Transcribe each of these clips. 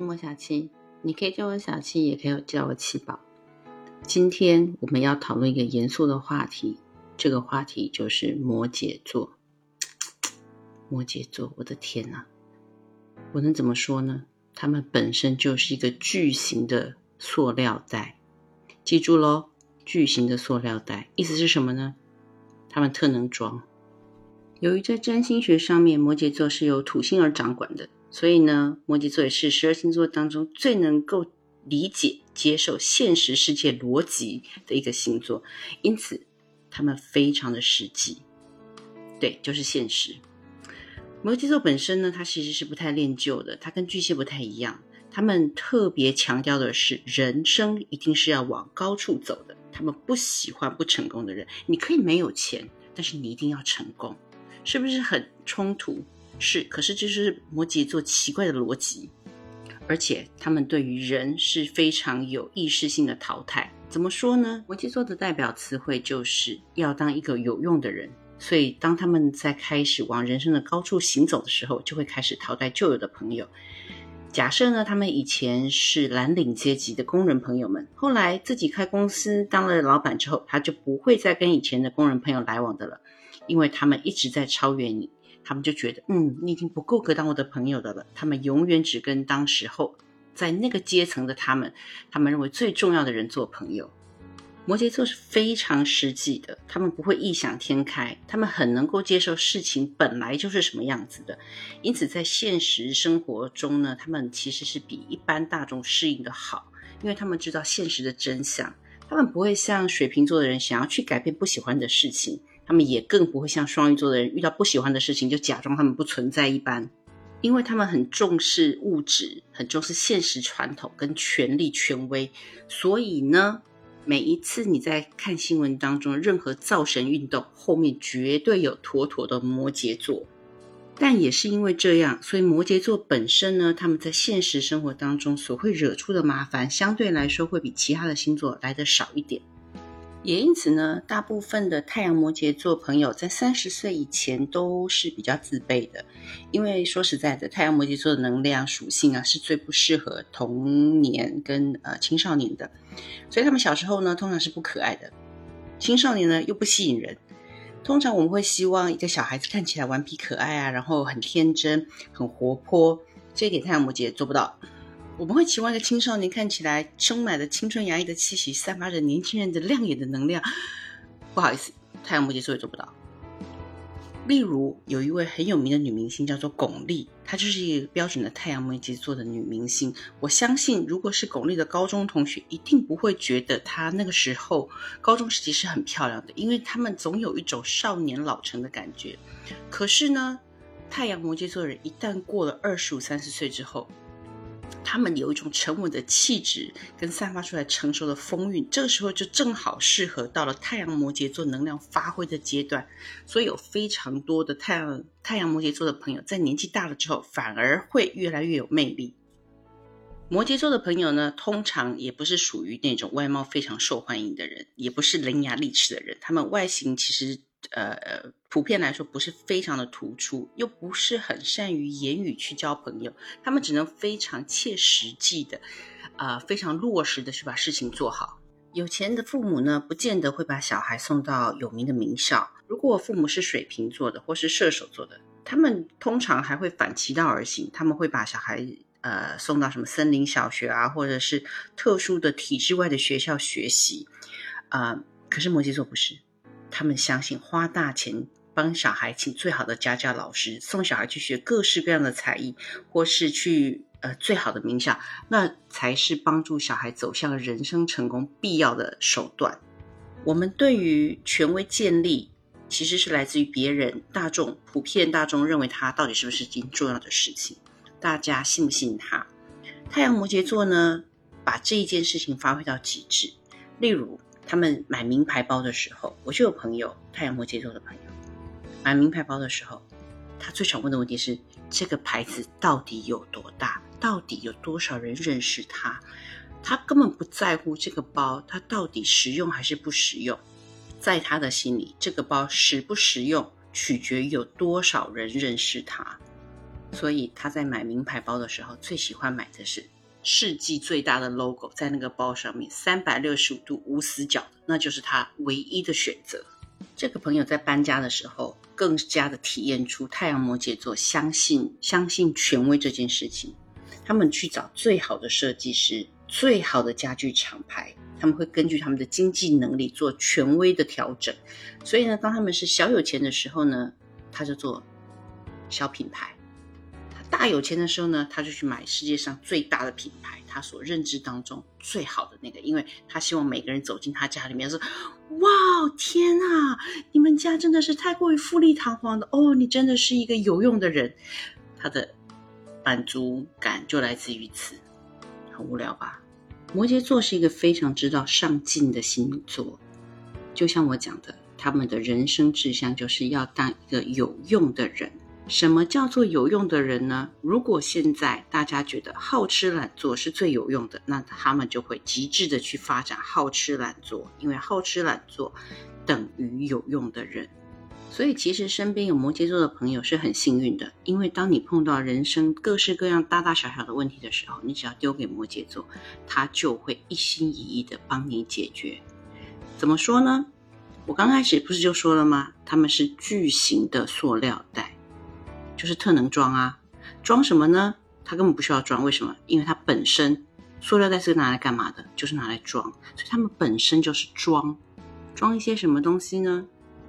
莫小七，你可以叫我小七，也可以叫我七宝。今天我们要讨论一个严肃的话题，这个话题就是摩羯座。摩羯座，我的天哪！我能怎么说呢？他们本身就是一个巨型的塑料袋，记住喽，巨型的塑料袋，意思是什么呢？他们特能装。由于在占星学上面，摩羯座是由土星而掌管的。所以呢，摩羯座也是十二星座当中最能够理解、接受现实世界逻辑的一个星座，因此他们非常的实际，对，就是现实。摩羯座本身呢，它其实是不太恋旧的，它跟巨蟹不太一样，他们特别强调的是人生一定是要往高处走的，他们不喜欢不成功的人。你可以没有钱，但是你一定要成功，是不是很冲突？是，可是这是摩羯座奇怪的逻辑，而且他们对于人是非常有意识性的淘汰。怎么说呢？摩羯座的代表词汇就是要当一个有用的人，所以当他们在开始往人生的高处行走的时候，就会开始淘汰旧有的朋友。假设呢，他们以前是蓝领阶级的工人朋友们，后来自己开公司当了老板之后，他就不会再跟以前的工人朋友来往的了，因为他们一直在超越你。他们就觉得，嗯，你已经不够格当我的朋友的了。他们永远只跟当时候在那个阶层的他们，他们认为最重要的人做朋友。摩羯座是非常实际的，他们不会异想天开，他们很能够接受事情本来就是什么样子的。因此，在现实生活中呢，他们其实是比一般大众适应的好，因为他们知道现实的真相。他们不会像水瓶座的人想要去改变不喜欢的事情。他们也更不会像双鱼座的人遇到不喜欢的事情就假装他们不存在一般，因为他们很重视物质，很重视现实传统跟权力权威，所以呢，每一次你在看新闻当中任何造神运动后面绝对有妥妥的摩羯座，但也是因为这样，所以摩羯座本身呢，他们在现实生活当中所会惹出的麻烦相对来说会比其他的星座来的少一点。也因此呢，大部分的太阳摩羯座朋友在三十岁以前都是比较自卑的，因为说实在的，太阳摩羯座的能量属性啊是最不适合童年跟呃青少年的，所以他们小时候呢通常是不可爱的，青少年呢又不吸引人。通常我们会希望一个小孩子看起来顽皮可爱啊，然后很天真、很活泼，这一点太阳摩羯做不到。我们会期望一个青少年看起来充满了青春洋溢的气息，散发着年轻人的亮眼的能量。不好意思，太阳摩羯座也做不到。例如，有一位很有名的女明星叫做巩俐，她就是一个标准的太阳摩羯座的女明星。我相信，如果是巩俐的高中同学，一定不会觉得她那个时候高中时期是很漂亮的，因为他们总有一种少年老成的感觉。可是呢，太阳摩羯座的人一旦过了二十五、三十岁之后，他们有一种沉稳的气质，跟散发出来成熟的风韵，这个时候就正好适合到了太阳摩羯座能量发挥的阶段。所以有非常多的太阳太阳摩羯座的朋友，在年纪大了之后，反而会越来越有魅力。摩羯座的朋友呢，通常也不是属于那种外貌非常受欢迎的人，也不是伶牙俐齿的人，他们外形其实。呃，普遍来说不是非常的突出，又不是很善于言语去交朋友，他们只能非常切实际的，啊，非常落实的去把事情做好。有钱的父母呢，不见得会把小孩送到有名的名校。如果父母是水瓶座的或是射手座的，他们通常还会反其道而行，他们会把小孩呃送到什么森林小学啊，或者是特殊的体制外的学校学习。啊，可是摩羯座不是。他们相信花大钱帮小孩请最好的家教老师，送小孩去学各式各样的才艺，或是去呃最好的名校，那才是帮助小孩走向人生成功必要的手段。我们对于权威建立，其实是来自于别人大众普遍大众认为他到底是不是一件重要的事情，大家信不信他？太阳摩羯座呢，把这一件事情发挥到极致，例如。他们买名牌包的时候，我就有朋友太阳摩羯座的朋友买名牌包的时候，他最常问的问题是：这个牌子到底有多大？到底有多少人认识它？他根本不在乎这个包它到底实用还是不实用，在他的心里，这个包实不实用取决于有多少人认识它。所以他在买名牌包的时候，最喜欢买的是世纪最大的 logo 在那个包上面，三百六十五度无死角，那就是他唯一的选择。这个朋友在搬家的时候，更加的体验出太阳摩羯座相信相信权威这件事情。他们去找最好的设计师、最好的家具厂牌，他们会根据他们的经济能力做权威的调整。所以呢，当他们是小有钱的时候呢，他就做小品牌；大有钱的时候呢，他就去买世界上最大的品牌，他所认知当中最好的那个，因为他希望每个人走进他家里面说：“哇，天啊，你们家真的是太过于富丽堂皇的哦，你真的是一个有用的人。”他的。满足感就来自于此，很无聊吧？摩羯座是一个非常知道上进的星座，就像我讲的，他们的人生志向就是要当一个有用的人。什么叫做有用的人呢？如果现在大家觉得好吃懒做是最有用的，那他们就会极致的去发展好吃懒做，因为好吃懒做等于有用的人。所以，其实身边有摩羯座的朋友是很幸运的，因为当你碰到人生各式各样大大小小的问题的时候，你只要丢给摩羯座，他就会一心一意的帮你解决。怎么说呢？我刚开始不是就说了吗？他们是巨型的塑料袋，就是特能装啊！装什么呢？他根本不需要装，为什么？因为它本身塑料袋是拿来干嘛的？就是拿来装，所以他们本身就是装。装一些什么东西呢？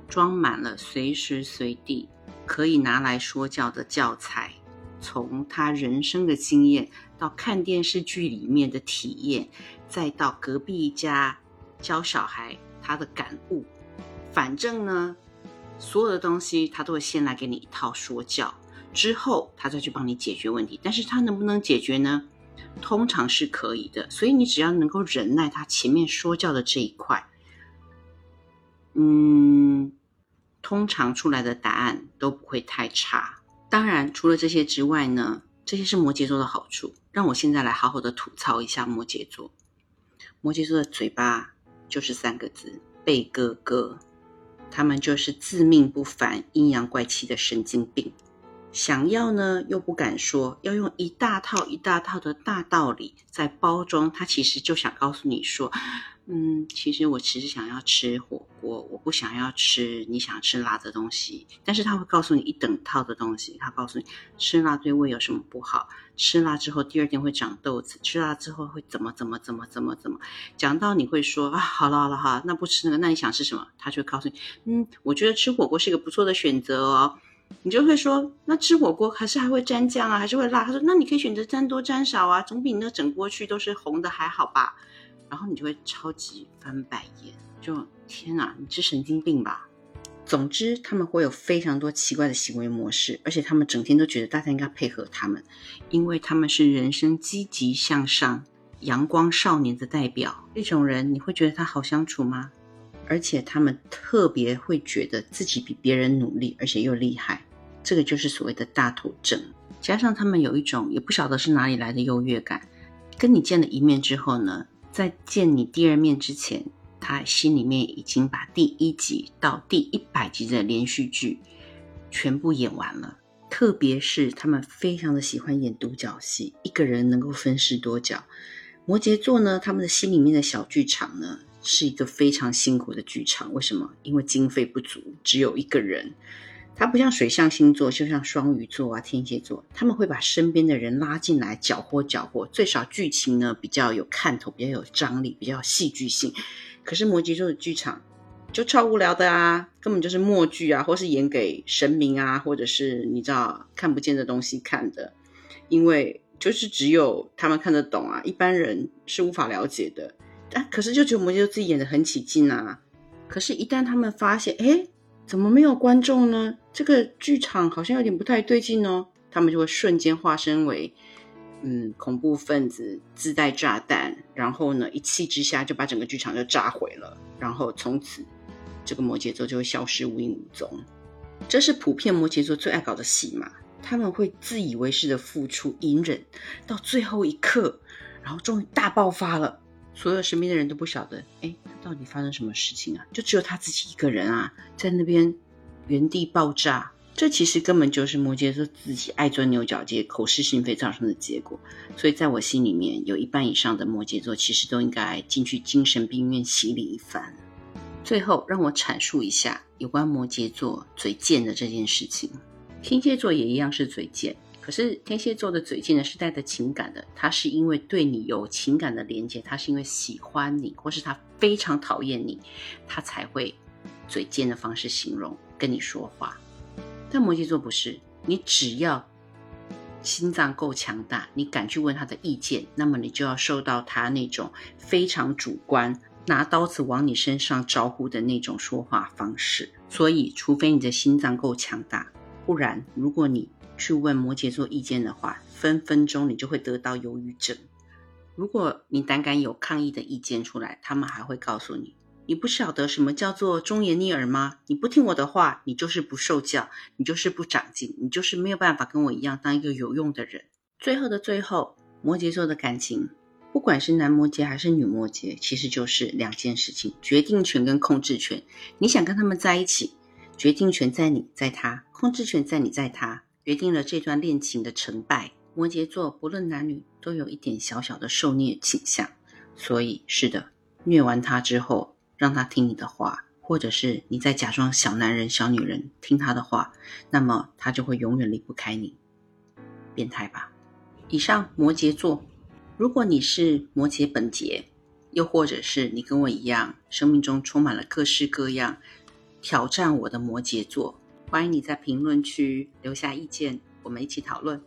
装满了，随时随地可以拿来说教的教材，从他人生的经验到看电视剧里面的体验，再到隔壁家教小孩他的感悟，反正呢，所有的东西他都会先来给你一套说教，之后他再去帮你解决问题。但是他能不能解决呢？通常是可以的，所以你只要能够忍耐他前面说教的这一块，嗯。通常出来的答案都不会太差。当然，除了这些之外呢，这些是摩羯座的好处。让我现在来好好的吐槽一下摩羯座。摩羯座的嘴巴就是三个字：贝哥哥。他们就是自命不凡、阴阳怪气的神经病。想要呢又不敢说，要用一大套一大套的大道理在包装。他其实就想告诉你说。嗯，其实我其实想要吃火锅，我不想要吃你想吃辣的东西。但是他会告诉你一整套的东西，他告诉你吃辣对胃有什么不好，吃辣之后第二天会长痘子，吃辣之后会怎么怎么怎么怎么怎么。讲到你会说啊，好了好了好，那不吃那个，那你想吃什么？他就会告诉你，嗯，我觉得吃火锅是一个不错的选择哦。你就会说，那吃火锅还是还会沾酱啊，还是会辣。他说，那你可以选择沾多沾少啊，总比那整锅去都是红的还好吧。然后你就会超级翻白眼，就天哪，你是神经病吧？总之，他们会有非常多奇怪的行为模式，而且他们整天都觉得大家应该配合他们，因为他们是人生积极向上、阳光少年的代表。这种人你会觉得他好相处吗？而且他们特别会觉得自己比别人努力，而且又厉害，这个就是所谓的大头症。加上他们有一种也不晓得是哪里来的优越感，跟你见了一面之后呢？在见你第二面之前，他心里面已经把第一集到第一百集的连续剧全部演完了。特别是他们非常的喜欢演独角戏，一个人能够分饰多角。摩羯座呢，他们的心里面的小剧场呢，是一个非常辛苦的剧场。为什么？因为经费不足，只有一个人。它不像水象星座，就像双鱼座啊、天蝎座，他们会把身边的人拉进来搅和搅和，最少剧情呢比较有看头，比较有张力，比较戏剧性。可是摩羯座的剧场就超无聊的啊，根本就是默剧啊，或是演给神明啊，或者是你知道看不见的东西看的，因为就是只有他们看得懂啊，一般人是无法了解的。啊，可是就觉得摩羯座自己演的很起劲啊。可是，一旦他们发现，哎。怎么没有观众呢？这个剧场好像有点不太对劲哦。他们就会瞬间化身为，嗯，恐怖分子，自带炸弹，然后呢，一气之下就把整个剧场就炸毁了。然后从此，这个摩羯座就会消失无影无踪。这是普遍摩羯座最爱搞的戏嘛？他们会自以为是的付出、隐忍，到最后一刻，然后终于大爆发了。所有身边的人都不晓得，哎，到底发生什么事情啊？就只有他自己一个人啊，在那边原地爆炸。这其实根本就是摩羯座自己爱钻牛角尖、口是心非造成的结果。所以在我心里面，有一半以上的摩羯座其实都应该进去精神病院洗礼一番。最后，让我阐述一下有关摩羯座嘴贱的这件事情。天蝎座也一样是嘴贱，可是天蝎座的嘴贱呢是带着情感的，他是因为对你有情感的连接，他是因为喜欢你，或是他非常讨厌你，他才会嘴贱的方式形容跟你说话。但摩羯座不是，你只要心脏够强大，你敢去问他的意见，那么你就要受到他那种非常主观。拿刀子往你身上招呼的那种说话方式，所以除非你的心脏够强大，不然如果你去问摩羯座意见的话，分分钟你就会得到忧郁症。如果你胆敢有抗议的意见出来，他们还会告诉你：你不晓得什么叫做忠言逆耳吗？你不听我的话，你就是不受教，你就是不长进，你就是没有办法跟我一样当一个有用的人。最后的最后，摩羯座的感情。不管是男摩羯还是女摩羯，其实就是两件事情：决定权跟控制权。你想跟他们在一起，决定权在你，在他；控制权在你，在他，决定了这段恋情的成败。摩羯座不论男女，都有一点小小的受虐倾向。所以，是的，虐完他之后，让他听你的话，或者是你在假装小男人、小女人听他的话，那么他就会永远离不开你。变态吧？以上摩羯座。如果你是摩羯本杰，又或者是你跟我一样，生命中充满了各式各样挑战我的摩羯座，欢迎你在评论区留下意见，我们一起讨论。